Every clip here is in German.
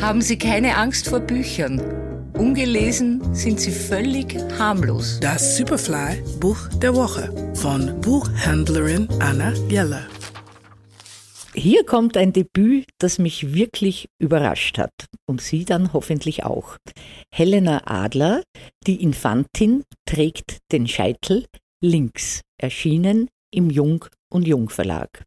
haben Sie keine Angst vor Büchern. Ungelesen sind sie völlig harmlos. Das Superfly Buch der Woche von Buchhändlerin Anna Jeller. Hier kommt ein Debüt, das mich wirklich überrascht hat und Sie dann hoffentlich auch. Helena Adler, die Infantin, trägt den Scheitel links, erschienen im Jung und Jung Verlag.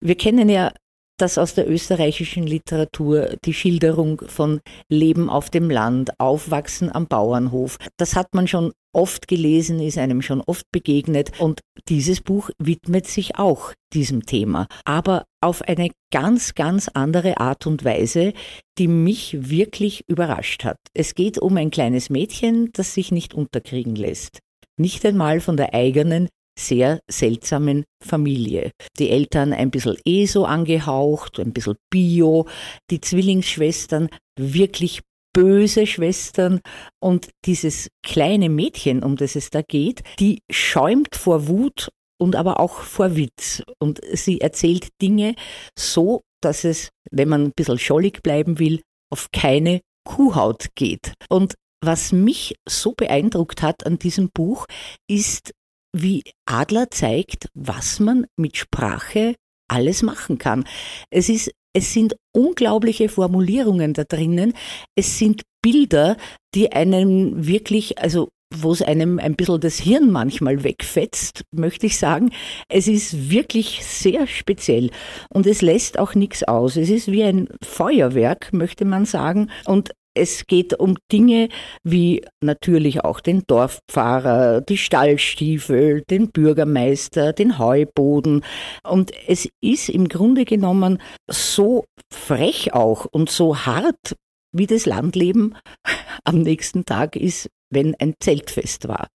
Wir kennen ja das aus der österreichischen Literatur, die Schilderung von Leben auf dem Land, Aufwachsen am Bauernhof. Das hat man schon oft gelesen, ist einem schon oft begegnet und dieses Buch widmet sich auch diesem Thema, aber auf eine ganz, ganz andere Art und Weise, die mich wirklich überrascht hat. Es geht um ein kleines Mädchen, das sich nicht unterkriegen lässt. Nicht einmal von der eigenen sehr seltsamen Familie. Die Eltern ein bisschen eh so angehaucht, ein bisschen bio, die Zwillingsschwestern wirklich böse Schwestern und dieses kleine Mädchen, um das es da geht, die schäumt vor Wut und aber auch vor Witz. Und sie erzählt Dinge so, dass es, wenn man ein bisschen schollig bleiben will, auf keine Kuhhaut geht. Und was mich so beeindruckt hat an diesem Buch, ist, wie Adler zeigt, was man mit Sprache alles machen kann. Es ist es sind unglaubliche Formulierungen da drinnen. Es sind Bilder, die einem wirklich, also wo es einem ein bisschen das Hirn manchmal wegfetzt, möchte ich sagen. Es ist wirklich sehr speziell und es lässt auch nichts aus. Es ist wie ein Feuerwerk, möchte man sagen. Und es geht um Dinge wie natürlich auch den Dorfpfarrer, die Stallstiefel, den Bürgermeister, den Heuboden. Und es ist im Grunde genommen so frech auch und so hart, wie das Landleben am nächsten Tag ist, wenn ein Zeltfest war.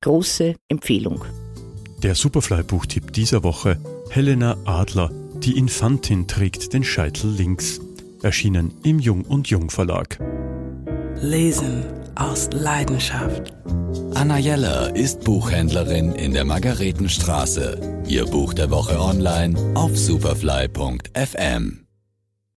Große Empfehlung. Der Superfly-Buchtipp dieser Woche: Helena Adler. Die Infantin trägt den Scheitel links erschienen im Jung und Jung Verlag. Lesen aus Leidenschaft. Anna Jeller ist Buchhändlerin in der Margaretenstraße. Ihr Buch der Woche online auf superfly.fm.